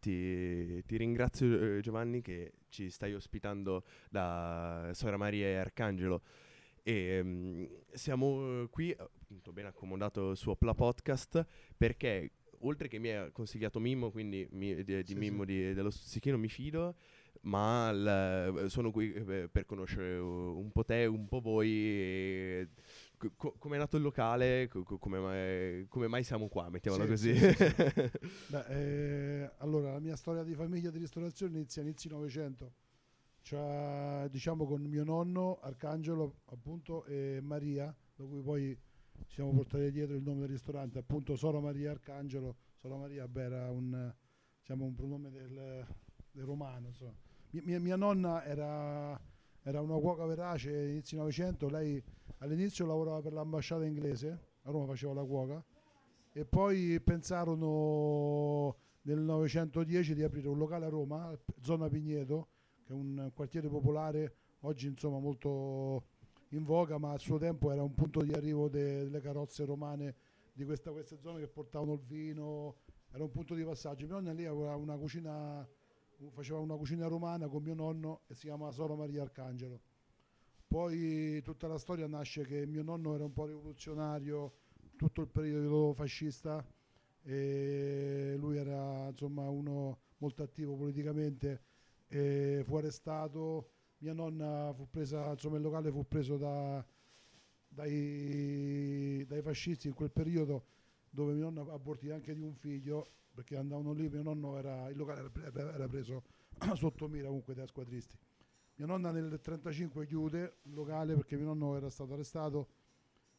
ti, ti ringrazio eh, Giovanni che ci stai ospitando da Sora Maria e Arcangelo e um, siamo qui appunto ben accomodato su Opla Podcast perché oltre che mi ha consigliato Mimmo, quindi mi, di, di sì, Mimmo sì. Di, dello Stuzzichino mi fido, ma l, sono qui eh, per conoscere un po' te, un po' voi. Co- come è nato il locale? Co- come, mai, come, mai, siamo qua? Mettiamola sì, così. Sì, sì, Beh, eh, allora, la mia storia di famiglia di ristorazione inizia inizio Novecento. Cioè, diciamo con mio nonno, Arcangelo appunto, e Maria, da cui poi siamo portati dietro il nome del ristorante, appunto Solo Maria Arcangelo. Solo Maria beh, era un, diciamo, un pronome del, del romano. Mia, mia, mia, nonna era, era, una cuoca verace inizio Novecento, lei all'inizio lavorava per l'ambasciata inglese, a Roma faceva la cuoca, e poi pensarono nel 1910 di aprire un locale a Roma, zona Pigneto, che è un quartiere popolare oggi insomma molto in voga, ma al suo tempo era un punto di arrivo de, delle carrozze romane di questa, queste zone che portavano il vino, era un punto di passaggio. Mia nonna lì aveva una cucina, faceva una cucina romana con mio nonno e si chiama Solo Maria Arcangelo. Poi tutta la storia nasce che mio nonno era un po' rivoluzionario tutto il periodo fascista e lui era insomma uno molto attivo politicamente e fu arrestato mia nonna fu presa, insomma il locale fu preso da, dai, dai, fascisti in quel periodo dove mio nonno abortì anche di un figlio perché andavano lì, mio nonno era, il locale era, era preso sotto mira comunque dai squadristi. Mia nonna nel 1935 chiude il locale perché mio nonno era stato arrestato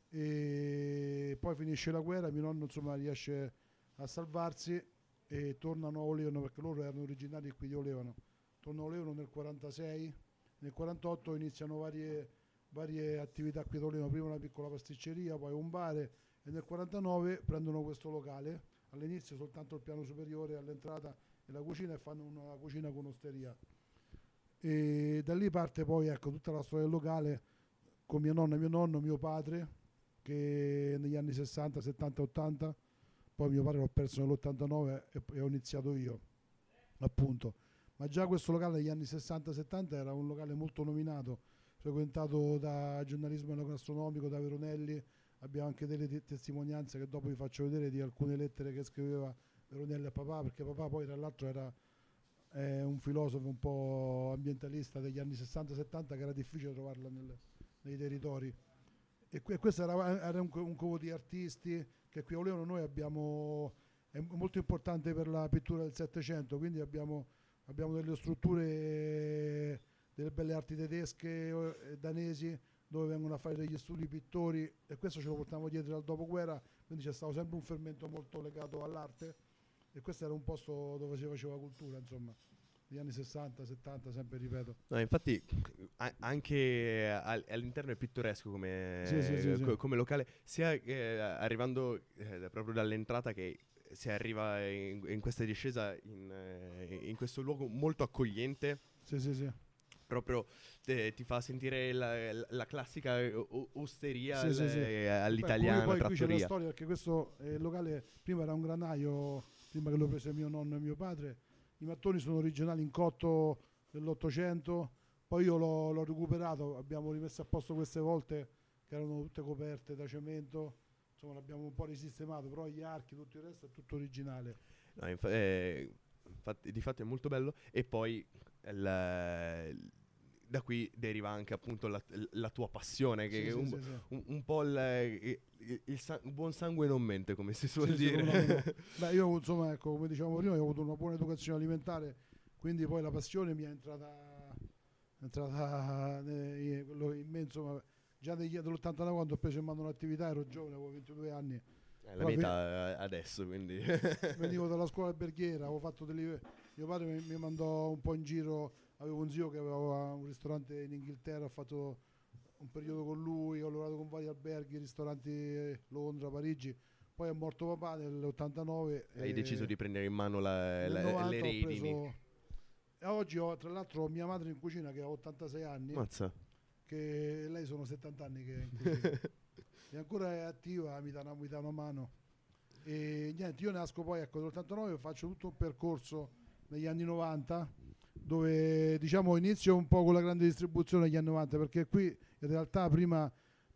e poi finisce la guerra, mio nonno insomma riesce a salvarsi e tornano a Olevano perché loro erano originari qui di Olevano. Tornano a Olevano nel 1946 nel 48 iniziano varie, varie attività qui a Torino, prima una piccola pasticceria, poi un bar e nel 49 prendono questo locale, all'inizio soltanto il piano superiore all'entrata e la cucina e fanno una cucina con osteria. E da lì parte poi ecco, tutta la storia del locale con mia nonna, mio nonno, mio padre, che negli anni 60, 70, 80, poi mio padre l'ho perso nell'89 e, e ho iniziato io, appunto ma già questo locale negli anni 60-70 era un locale molto nominato, frequentato da giornalismo gastronomico, da Veronelli, abbiamo anche delle te- testimonianze che dopo vi faccio vedere di alcune lettere che scriveva Veronelli a papà, perché papà poi tra l'altro era eh, un filosofo un po' ambientalista degli anni 60-70 che era difficile trovarlo nel, nei territori. E, que- questo era, era un, un, covo di artisti che qui a Oleono noi abbiamo, è molto importante per la pittura del Settecento, quindi abbiamo abbiamo delle strutture delle belle arti tedesche e danesi dove vengono a fare degli studi pittori e questo ce lo portiamo dietro dal dopoguerra, quindi c'è stato sempre un fermento molto legato all'arte e questo era un posto dove si faceva cultura, insomma negli anni 60, 70, sempre ripeto. No, infatti anche all'interno è pittoresco come, sì, sì, sì, come locale, sia eh, arrivando eh, proprio dall'entrata che si arriva in, in questa discesa in, eh, in, questo luogo molto accogliente. Sì, sì, sì. Proprio te, ti fa sentire la, la classica osteria sì, sì, sì. all'italiana. Beh, poi qui c'è la storia perché questo eh, locale prima era un granaio, prima che lo prese mio nonno e mio padre. I mattoni sono originali in cotto dell'Ottocento, poi io l'ho, l'ho recuperato, abbiamo rimesso a posto queste volte che erano tutte coperte da cemento insomma l'abbiamo un po' risistemato, però gli archi, tutto il resto è tutto originale. No, inf- eh, infatti, di fatto è molto bello e poi il, da qui deriva anche appunto la, la tua passione, che sì, un, sì, sì. Un, un, po' il, il, il san- buon sangue non mente, come si suol dire. Beh, io insomma, ecco, come dicevamo prima, ho avuto una buona educazione alimentare, quindi poi la passione mi è entrata, è entrata in me, insomma già negli anni dell'89 quando ho preso in mano l'attività ero giovane, avevo 22 anni. Eh, la fin- adesso, quindi... venivo dalla scuola alberghiera, avevo fatto delle... Mio padre mi, mi, mandò un po' in giro, avevo un zio che aveva un ristorante in Inghilterra, ho fatto un periodo con lui, ho lavorato con vari alberghi, ristoranti Londra, Parigi. Poi è morto papà nell'89. Hai deciso di prendere in mano la, la, le redini. E oggi ho, tra l'altro, mia madre in cucina che ha 86 anni. Mazza che lei sono 70 anni che è, è ancora è attiva, mi dà, una, mi dà una mano. E niente, io nasco poi ecco, dall'89 faccio tutto un percorso negli anni 90 dove diciamo inizio un po' con la grande distribuzione negli anni 90 perché qui in realtà prima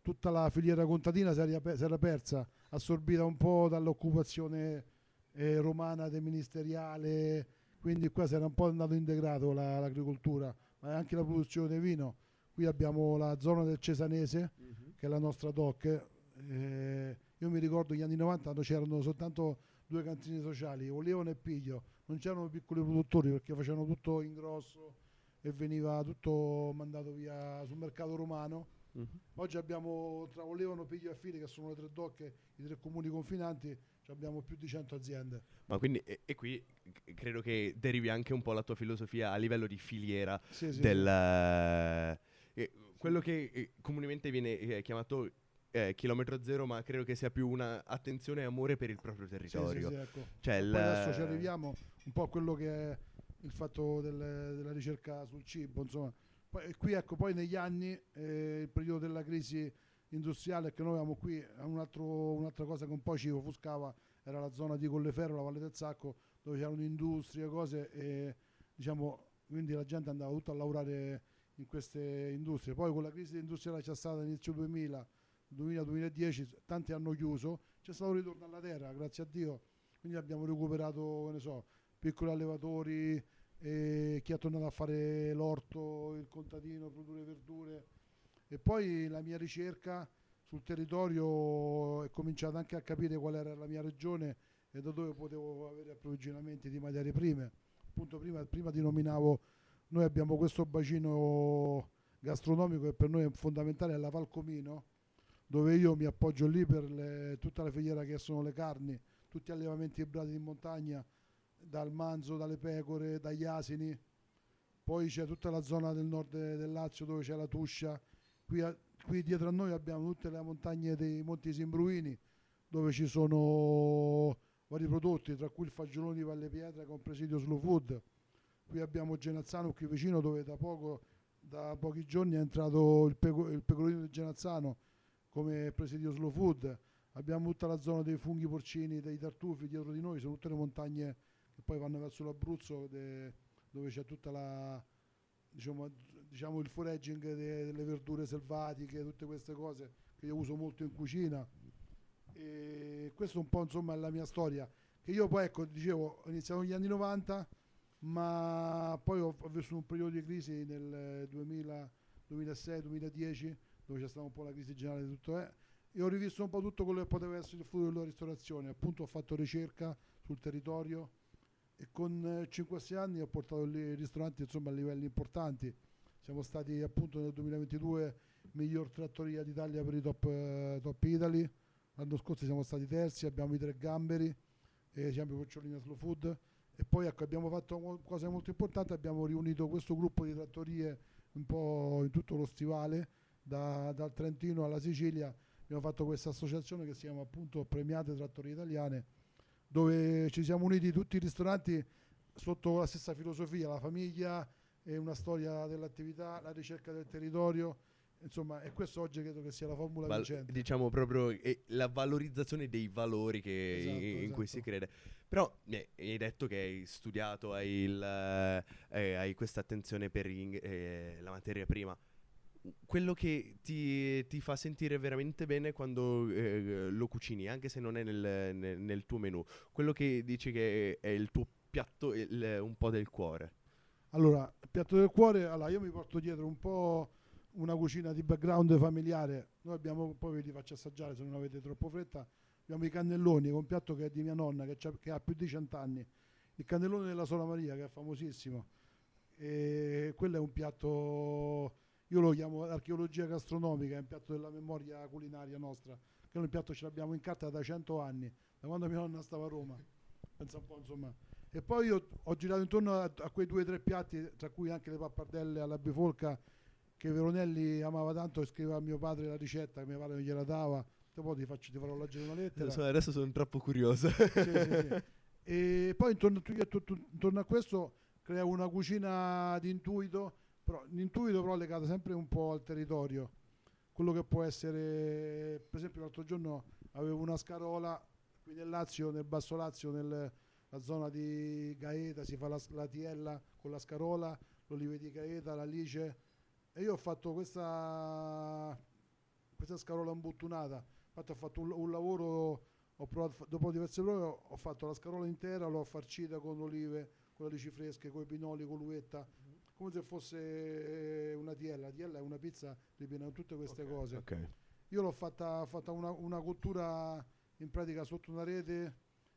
tutta la filiera contadina si era, persa, assorbita un po' dall'occupazione eh, romana deministeriale, quindi qua si era un po' andato integrato la, l'agricoltura, ma anche la produzione di vino. Qui abbiamo la zona del Cesanese, uh-huh. che è la nostra DOC. Eh, io mi ricordo gli anni 90 quando c'erano soltanto due cantine sociali, Olevano e Piglio, non c'erano piccoli produttori perché facevano tutto in grosso e veniva tutto mandato via sul mercato romano. Uh-huh. Oggi abbiamo tra Olevano, Piglio e Fili, che sono le tre docche, i tre comuni confinanti, abbiamo più di 100 aziende. Ma quindi, e, e, qui credo che derivi anche un po' la tua filosofia a livello di filiera sì, sì, del... Sì. Eh, quello che eh, comunemente viene eh, chiamato eh, chilometro zero, ma credo che sia più una attenzione e amore per il proprio territorio. Sì, sì, ecco. cioè il... adesso ci arriviamo un po' a quello che è il fatto del, della ricerca sul cibo, insomma. Poi, qui ecco, poi negli anni, eh, il periodo della crisi industriale che noi avevamo qui, un altro, un'altra cosa che un po' ci offuscava era la zona di Colleferro, la Valle del Sacco, dove c'erano industrie, cose e diciamo, quindi la gente andava tutta a lavorare in queste industrie. Poi con la crisi industriale c'è stata all'inizio 2000, 2000-2010, tanti hanno chiuso, c'è stato un ritorno alla terra, grazie a Dio, quindi abbiamo recuperato, ne so, piccoli allevatori, e chi è tornato a fare l'orto, il contadino, produrre verdure. E poi la mia ricerca sul territorio è cominciata anche a capire qual era la mia regione e da dove potevo avere approvvigionamenti di materie prime. Appunto prima, prima ti nominavo, noi abbiamo questo bacino gastronomico che per noi è fondamentale, è la Valcomino, dove io mi appoggio lì per le, tutta la filiera che sono le carni, tutti gli allevamenti ibrati in montagna, dal manzo, dalle pecore, dagli asini. Poi c'è tutta la zona del nord del Lazio dove c'è la Tuscia. Qui, a, qui dietro a noi abbiamo tutte le montagne dei Monti Simbruini dove ci sono vari prodotti, tra cui il fagiolone di Valle Pietra con presidio Slow Food. Qui abbiamo Genazzano qui vicino dove da poco, da pochi giorni è entrato il, peco, il pecorino di Genazzano come presidio Slow Food. Abbiamo tutta la zona dei funghi porcini, dei tartufi dietro di noi, sono tutte le montagne che poi vanno verso l'Abruzzo dove c'è tutta la diciamo, diciamo il foraging de, delle verdure selvatiche, tutte queste cose che io uso molto in cucina. E questo un po' insomma è la mia storia. Che io poi ecco, dicevo, ho iniziato negli anni 90, ma poi ho, ho vissuto un periodo di crisi nel 2006-2010, dove c'è stata un po' la crisi generale di tutto. Eh, e ho rivisto un po' tutto quello che poteva essere il futuro della ristorazione. Appunto ho fatto ricerca sul territorio, e con 5-6 eh, anni ho portato i ristoranti insomma, a livelli importanti. Siamo stati appunto nel 2022 miglior trattoria d'Italia per i top, uh, top Italy. L'anno scorso siamo stati terzi, abbiamo i tre gamberi, e siamo Pocciolini a Slow Food. E poi ecco, abbiamo fatto una cosa molto importante, abbiamo riunito questo gruppo di trattorie un po' in tutto lo stivale, da, dal Trentino alla Sicilia. Abbiamo fatto questa associazione che si chiama appunto Premiate Trattorie Italiane dove ci siamo uniti tutti i ristoranti sotto la stessa filosofia, la famiglia e una storia dell'attività, la ricerca del territorio. Insomma, e questo oggi credo che sia la formula Val- vincente. Diciamo proprio eh, la valorizzazione dei valori che, esatto, in, in esatto. cui si crede. Però eh, hai detto che hai studiato, hai, il, eh, hai questa attenzione per in, eh, la materia prima quello che ti, ti, fa sentire veramente bene quando eh, lo cucini, anche se non è nel, nel, nel, tuo menù, quello che dici che è il tuo piatto, il, un po' del cuore. Allora, piatto del cuore, allora io mi porto dietro un po' una cucina di background familiare. Noi abbiamo, poi ve li faccio assaggiare se non avete troppo fretta. Abbiamo i cannelloni, un piatto che è di mia nonna che, che ha più di cent'anni. Il cannellone della Sola Maria, che è famosissimo. E quello è un piatto io lo chiamo archeologia gastronomica, è un piatto della memoria culinaria nostra, che noi il piatto ce l'abbiamo in carta da 100 anni, da quando mia nonna stava a Roma. Pensa un po', insomma. E poi io ho girato intorno a, a quei due o tre piatti, tra cui anche le pappardelle alla bifolca, che Veronelli amava tanto e scriveva a mio padre la ricetta, che mio padre non gliela dava. Poi ti, faccio, ti farò leggere una lettera. So, adesso sono troppo curioso. sì, sì, sì. E poi intorno, intorno a questo creavo una cucina di intuito però, l'intuito però legato sempre un po' al territorio. Quello che può essere, per esempio l'altro giorno avevo una scarola qui nel Lazio, nel Basso Lazio, nel, la zona di Gaeta, si fa la, la Tiella con la Scarola, l'Olive di Gaeta, l'Alice. E io ho fatto questa, questa Scarola imbottunata. Infatti ho fatto un, un lavoro, provato, dopo diverse prove ho fatto la Scarola intera, l'ho farcita con olive, con alici fresche, con i pinoli, con l'uvetta, come se fosse eh, una tiella. La tiella è una pizza ripiena di tutte queste Ok, cose. ok. Io l'ho fatta, fatta una, una cottura in pratica sotto una rete,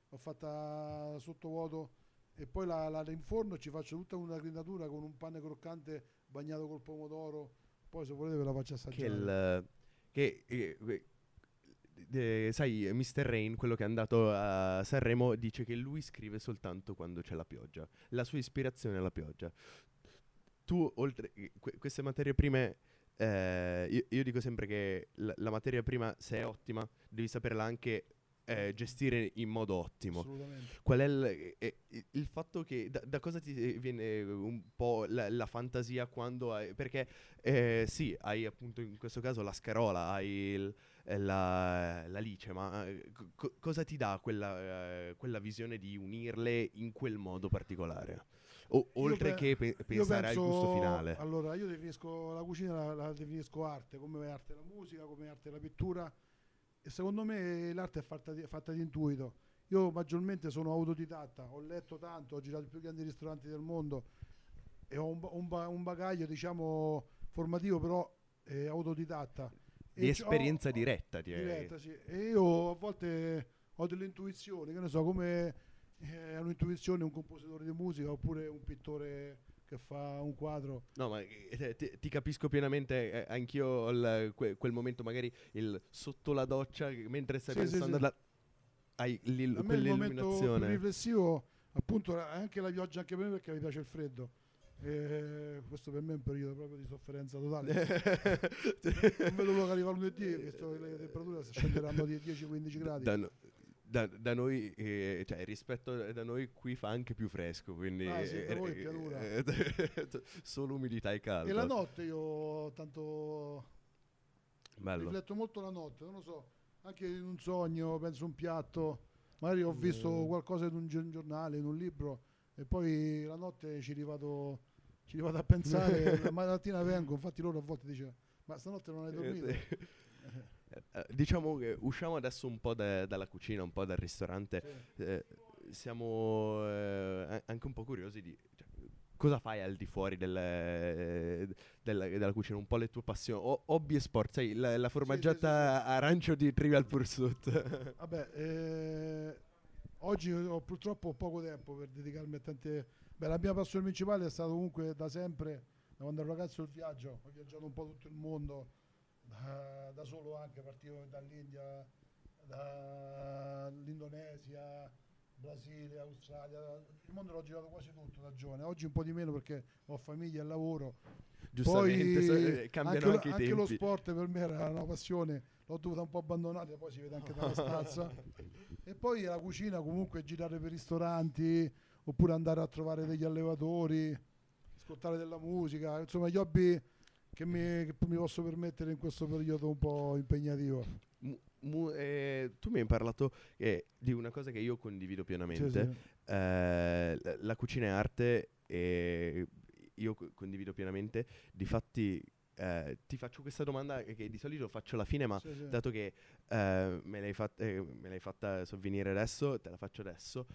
l'ho fatta sottovuoto e poi la, la rinforno ci faccio tutta una grinatura con un pane croccante bagnato col pomodoro. Poi se volete ve la faccio assaggiare. Che il... Che, eh, que- eh, sai, Mr. Rain, quello che è andato a Sanremo, dice che lui scrive soltanto quando c'è la pioggia. La sua ispirazione è la pioggia. Tu, oltre eh, que- queste materie prime, eh, io, io dico sempre che la, la materia prima, se è ottima, devi saperla anche eh, gestire in modo ottimo. Assolutamente. Qual è il, eh, eh, il fatto che da, da cosa ti viene un po' la, la fantasia quando hai, perché eh, sì, hai appunto in questo caso la scarola, hai il- eh, la, la lice, ma eh, co- cosa ti dà quella, eh, quella visione di unirle in quel modo particolare? O- oltre pe- che pe- pensare al penso- gusto finale. Allora, io definisco la cucina, la, la definisco arte, come è arte la musica, come è arte la pittura. E secondo me l'arte è fatta di, fatta di intuito. Io maggiormente sono autodidatta, ho letto tanto, ho girato i più grandi ristoranti del mondo e ho un, un un bagaglio, diciamo, formativo, però eh, autodidatta. Di E c- ho- esperienza diretta, direi. diretta, sì. E io a volte ho delle intuizioni, che ne so, come eh, ha un'intuizione un compositore di musica oppure un pittore che fa un quadro. No, ma eh, ti, ti capisco pienamente, eh, anch'io ho il- que- quel momento magari il sotto la doccia, mentre stai Sì, pensando sì. alla- hai l'il- me il quell'illuminazione. riflessivo, appunto, anche la pioggia, anche per me perché mi piace il freddo. E questo per me è un periodo proprio di sofferenza totale. non vedo l'ora che arriva lunedì, visto che le temperature scenderanno di 10-15 gradi. da, no- da- da noi, eh, cioè, rispetto da noi qui fa anche più fresco, quindi Ah, sì, eh, eh, eh, solo umidità e caldo. E la notte io tanto Bello. rifletto molto la notte, non lo so, anche in un sogno, penso un piatto, magari ho visto Mm. qualcosa in un gi- giornale, in un libro e poi la notte ci rivado, ci rivado a pensare, la mattina vengo, infatti loro a volte dicono ma stanotte non hai dormito? Eh, diciamo che usciamo adesso un po' da- dalla cucina, un po' dal ristorante. Sì. Eh, siamo eh, anche un po' curiosi di cioè, cosa fai al di fuori del, eh, della, della cucina, un po' le tue passioni, o- hobby e sport, sai, la, la formaggiata arancio di Trivial Pursuit. Vabbè, eh, oggi ho purtroppo poco tempo per dedicarmi a tante... Beh, la mia passione principale è stata comunque da sempre, da quando ero ragazzo, il viaggio. Ho viaggiato un po' tutto il mondo, da, da solo anche, partivo dall'India, dall'Indonesia, Brasile, Australia. Il mondo l'ho girato quasi tutto da giovane. Oggi un po' di meno perché ho famiglia e lavoro. Giustamente, Poi eh, cambiano anche, anche, anche lo sport per me era una passione, l'ho dovuta un po' abbandonare, poi si vede anche dalla stanza. E poi la cucina comunque girare per ristoranti oppure andare a trovare degli allevatori, ascoltare della musica, insomma gli hobby che mi, che mi posso permettere in questo periodo un po' impegnativo. Mu- eh, tu mi hai parlato eh, di una cosa che io condivido Sì, pienamente. sì. Eh, la, la cucina è arte e io co- condivido pienamente. Difatti, eh, ti faccio questa domanda che di solito faccio alla fine, ma Sì, sì. dato che eh, me, l'hai fat- eh, me l'hai fatta sovvenire adesso, te la faccio adesso.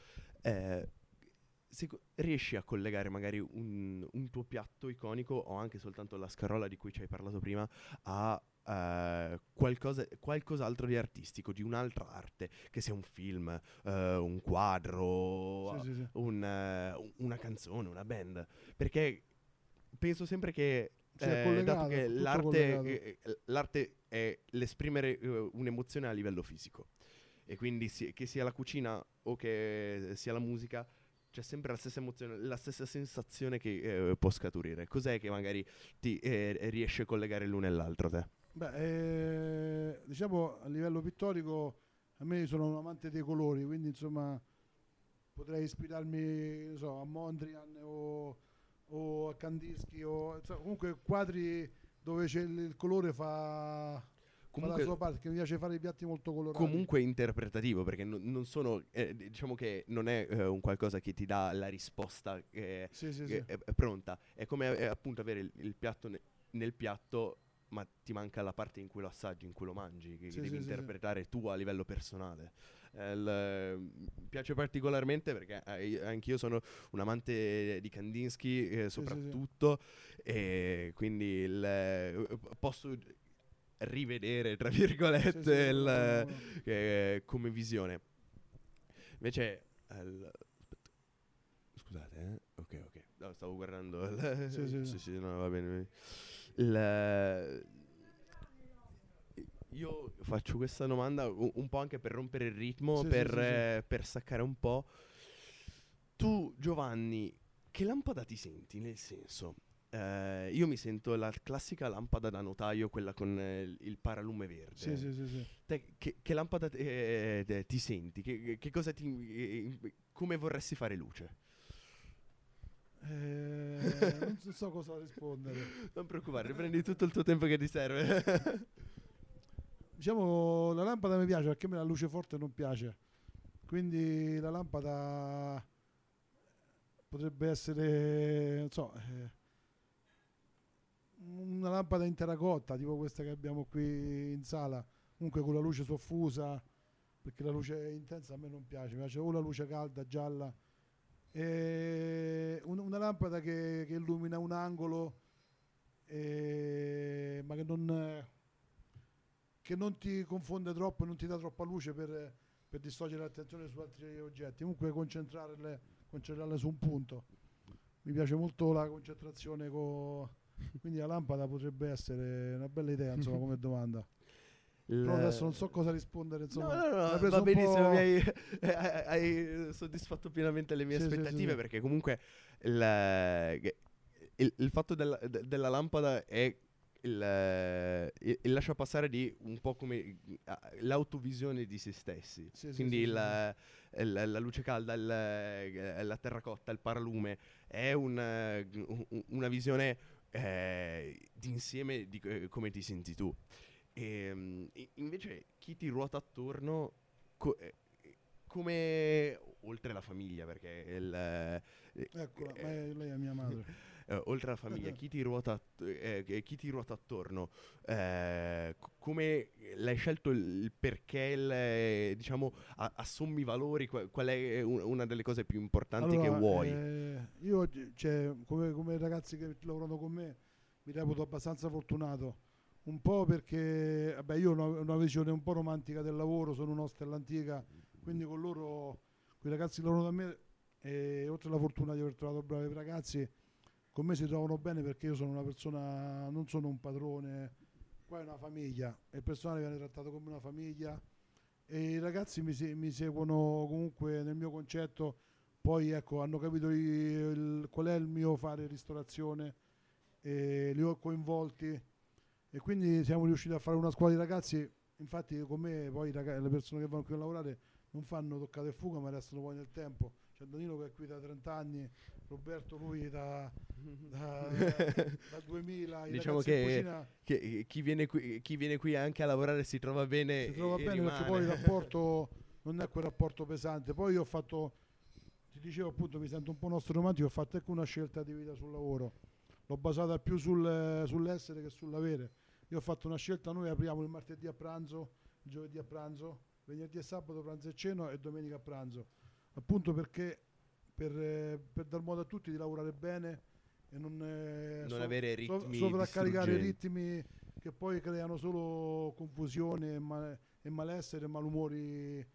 Se riesci a collegare magari un, un tuo piatto iconico o anche soltanto la scarola di cui ci hai parlato prima a eh, qualcosa, qualcos'altro di artistico, di un'altra arte, che sia un film, eh, un quadro, Sì, sì, sì. un, eh, una canzone, una band. Perché penso sempre che, Sì, è eh, dato che l'arte, l'arte è l'esprimere eh, un'emozione a livello fisico. E quindi si- che sia la cucina o che sia la musica, c'è sempre la stessa emozione, la stessa sensazione che eh, può scaturire. Cos'è che magari ti eh, riesce a collegare l'uno e l'altro te? Beh, eh, diciamo a livello pittorico, a me sono un amante dei colori, quindi insomma potrei ispirarmi so, a Mondrian o, o a Kandinsky o insomma, comunque quadri dove il, il colore fa comunque, fa la sua parte, che mi piace fare i piatti molto colorati. Comunque interpretativo, perché no, non sono, eh, diciamo che non è eh, un qualcosa che ti dà la risposta eh, sì, sì, sì. È, è, pronta, è come eh, appunto avere il, il piatto ne, nel piatto ma ti manca la parte in cui lo assaggi, in cui lo mangi, che, sì, devi interpretare tu a livello personale. Eh, mi piace particolarmente perché eh, anch'io sono un amante di Kandinsky soprattutto e quindi il, posso rivedere, tra virgolette, il, no, no. come visione. Invece... Il, scusate, eh? ok, ok. No, stavo guardando. Il, sì, sì, sì, sì, no, va bene. Il, io faccio questa domanda un, un, po' anche per rompere il ritmo, sì, per, sì, sì, eh, per staccare un po'. Tu, Giovanni, che lampada ti senti? Nel senso, eh, io mi sento la classica lampada da notaio, quella con eh, il paralume verde. Sì, sì, sì. sì. Te, che, che, lampada te, eh, ti senti? Che, che cosa ti, come vorresti fare luce? Eh, non so cosa rispondere. Non preoccupare, prendi tutto il tuo tempo che ti serve. diciamo la lampada mi piace perché a me la luce forte non piace. Quindi la lampada potrebbe essere, non so, eh, una lampada in terracotta, tipo questa che abbiamo qui in sala, comunque con la luce soffusa, perché la luce intensa a me non piace, mi piace o la luce calda, gialla un, una lampada che, che, illumina un angolo, eh, ma che non, che non, ti confonde troppo e non ti dà troppa luce per, per distogliere l'attenzione su altri oggetti. Comunque concentrarle, concentrarle su un punto. Mi piace molto la concentrazione con... Quindi la lampada potrebbe essere una bella idea, insomma, come domanda. Però adesso non so cosa rispondere. Insomma, no, no, no, va benissimo. Hai, hai, soddisfatto pienamente le mie sì, aspettative. Sì, sì, perché comunque il, il, il fatto della, della, lampada è il, il, lascia passare di un po' come l'autovisione di se stessi. Quindi il, la luce calda, la terracotta, il paralume è un, una visione eh, d'insieme di come ti senti tu. E, um, invece chi ti ruota attorno, co- eh, come oltre la famiglia, perché il, eh, ecco, eh, lei è mia madre. Uh, oltre alla famiglia, chi ti ruota, eh, chi ti ruota attorno? Eh, come l'hai scelto il, perché il, diciamo, a, assommi valori? Qual, qual è un, una delle cose più importanti allora, che vuoi? Eh, io, cioè, come, come ragazzi che lavorano con me, mi reputo abbastanza fortunato un po' perché vabbè, io ho una, una, visione un po' romantica del lavoro, sono un host all'antica, quindi con loro, quei ragazzi che lavorano da me, e oltre alla fortuna di aver trovato bravi ragazzi, con me si trovano bene perché io sono una persona, non sono un padrone, qua è una famiglia, il personale viene trattato come una famiglia e i ragazzi mi, mi seguono comunque nel mio concetto, poi ecco, hanno capito il, il, qual è il mio fare ristorazione, li ho coinvolti e quindi siamo riusciti a fare una squadra di ragazzi, infatti con me poi ragazzi, le persone che vanno qui a lavorare non fanno toccata e fuga ma restano poi nel tempo. C'è Danilo che è qui da 30 anni, Roberto lui da, da, da 2000. Diciamo che, che chi, viene qui, chi, viene qui, anche a lavorare si trova bene. Si trova bene rimane. perché poi il rapporto non è quel rapporto pesante. Poi io ho fatto, ti dicevo appunto, mi sento un po' nostro romantico, ho fatto ecco una scelta di vita sul lavoro. L'ho basata più sul, sull'essere che sull'avere io ho fatto una scelta, noi apriamo il martedì a pranzo, il giovedì a pranzo, venerdì e sabato pranzo e cena e domenica a pranzo, appunto perché per, eh, per dar modo a tutti di lavorare bene e non, eh, non so, avere ritmi so, sovraccaricare ritmi che poi creano solo confusione e, ma, e malessere e malumori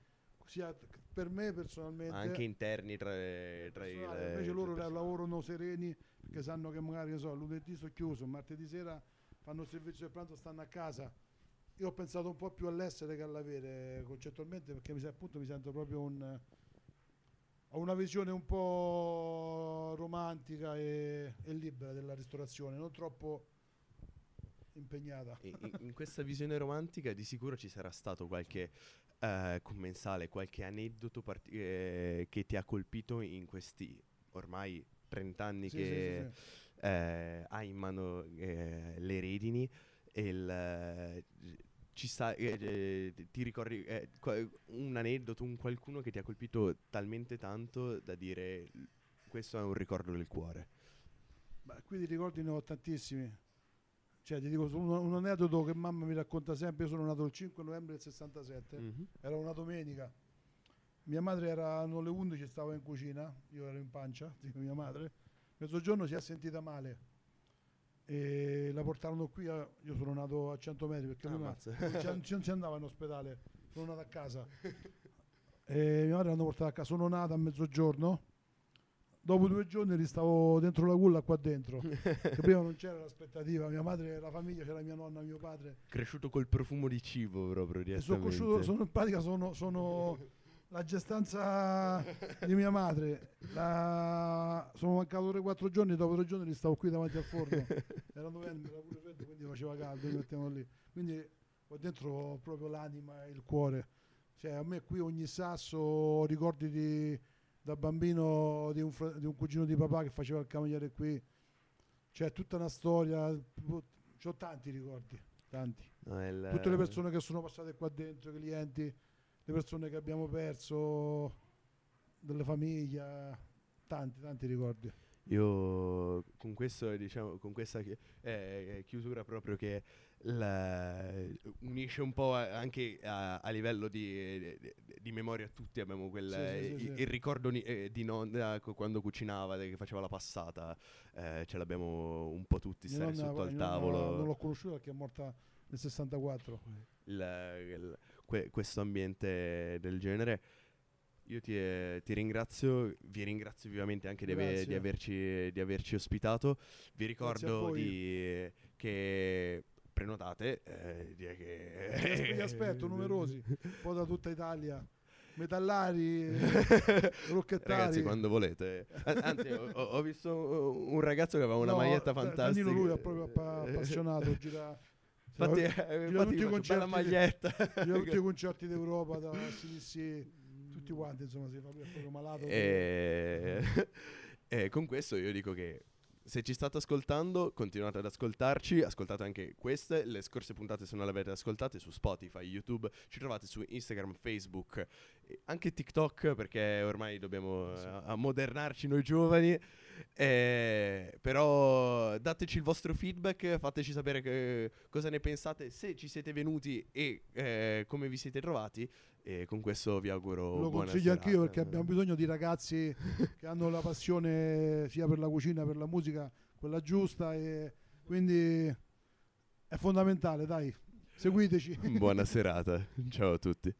sia per me personalmente anche interni tra, tra i invece loro lavorano sereni perché sanno che magari so, lunedì sono chiuso martedì sera fanno il servizio del pranzo, stanno a casa. Io ho pensato un po' più all'essere che all'avere concettualmente perché mi, appunto mi sento proprio un... Ho una visione un po' romantica e, e libera della ristorazione, non troppo impegnata. In, in, questa visione romantica di sicuro ci sarà stato qualche uh, commensale, qualche aneddoto part- eh, che ti ha colpito in questi ormai 30 anni sì, che... Sì, sì, eh, ha in mano eh, le redini e il, ci sta, eh, eh, ti ricordi eh, un aneddoto, un qualcuno che ti ha colpito talmente tanto da dire questo è un ricordo del cuore? Beh, qui di ricordi ne ho tantissimi. Cioè, ti dico un, un, aneddoto che mamma mi racconta sempre. Io sono nato il 5 novembre del 67, mm-hmm. era una domenica. Mia madre erano le 11, stavo in cucina, io ero in pancia, dico mia madre. Mezzogiorno si è sentita male e la portarono qui. A, io sono nato a 100 metri perché ah, non, non si andava in ospedale, sono nato a casa. e mia madre l'hanno portata a casa. Sono nato a mezzogiorno dopo due giorni ristavo dentro la culla qua dentro. prima non c'era l'aspettativa. Mia madre, la famiglia, c'era mia nonna, mio padre. Cresciuto col profumo di cibo proprio. Sono cresciuto, sono in pratica sono, sono la gestanza di mia madre. La, sono mancato 3-4 giorni, dopo tre giorni stavo qui davanti al forno. Era novembre, era pure freddo, quindi faceva caldo, mi mettiamo lì. Quindi qua dentro ho proprio l'anima e il cuore. Cioè, a me qui ogni sasso ricordi di da bambino di un, di un, cugino di papà che faceva il cameriere qui. C'è tutta una storia, ho tanti ricordi, tanti. No, il... Tutte le persone che sono passate qua dentro, i clienti, le persone che abbiamo perso, delle famiglie, tanti, tanti ricordi. Io con, questo, diciamo, con questa eh, chiusura proprio che la, unisce un po' anche a, a livello di, di, di, memoria tutti abbiamo quel, sì, sì, sì, il, ricordo ni, eh, di nonna quando cucinava che faceva la passata eh, ce l'abbiamo un po' tutti stare sotto al tavolo. non l'ho conosciuta perché è morta nel 64 il, il, que, questo ambiente del genere io ti, eh, ti, ringrazio, vi ringrazio vivamente anche di, ave, di, averci, di averci, ospitato. Vi ricordo di, che prenotate. Eh, che... Vi aspetto, numerosi, un po' da tutta Italia. Metallari, rocchettari. Ragazzi, quando volete. Anzi, ho, ho, visto un ragazzo che aveva una no, maglietta fantastica. Danilo lui è proprio appassionato, gira... Infatti, eh, gira tutti i concerti, maglietta. Gira tutti i concerti d'Europa, da CDC, tutti quanti, insomma, si fa proprio malato. E... e con questo io dico che se ci state ascoltando, continuate ad ascoltarci, ascoltate anche queste, le scorse puntate se non le avete ascoltate su Spotify, YouTube, ci trovate su Instagram, Facebook, anche TikTok perché ormai dobbiamo sì. uh, ammodernarci noi giovani, eh, però dateci il vostro feedback, fateci sapere che, cosa ne pensate, se ci siete venuti e eh, come vi siete trovati e con questo vi auguro lo consiglio anch'io perché abbiamo bisogno di ragazzi che hanno la passione sia per la cucina per la musica quella giusta e quindi è fondamentale dai seguiteci. Buona serata. Ciao a tutti